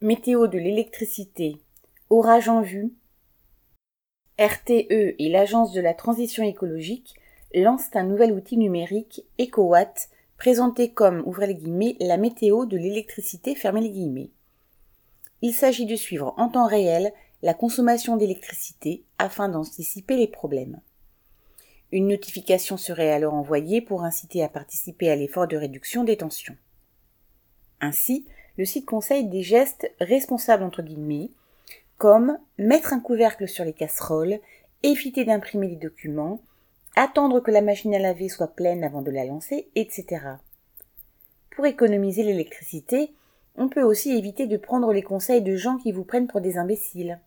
Météo de l'électricité, orage en vue. RTE et l'Agence de la transition écologique lancent un nouvel outil numérique EcoWatt présenté comme ouvrez les guillemets la météo de l'électricité fermez les guillemets. Il s'agit de suivre en temps réel la consommation d'électricité afin d'anticiper les problèmes. Une notification serait alors envoyée pour inciter à participer à l'effort de réduction des tensions. Ainsi, le site conseille des gestes responsables entre guillemets, comme mettre un couvercle sur les casseroles, éviter d'imprimer les documents, attendre que la machine à laver soit pleine avant de la lancer, etc. Pour économiser l'électricité, on peut aussi éviter de prendre les conseils de gens qui vous prennent pour des imbéciles.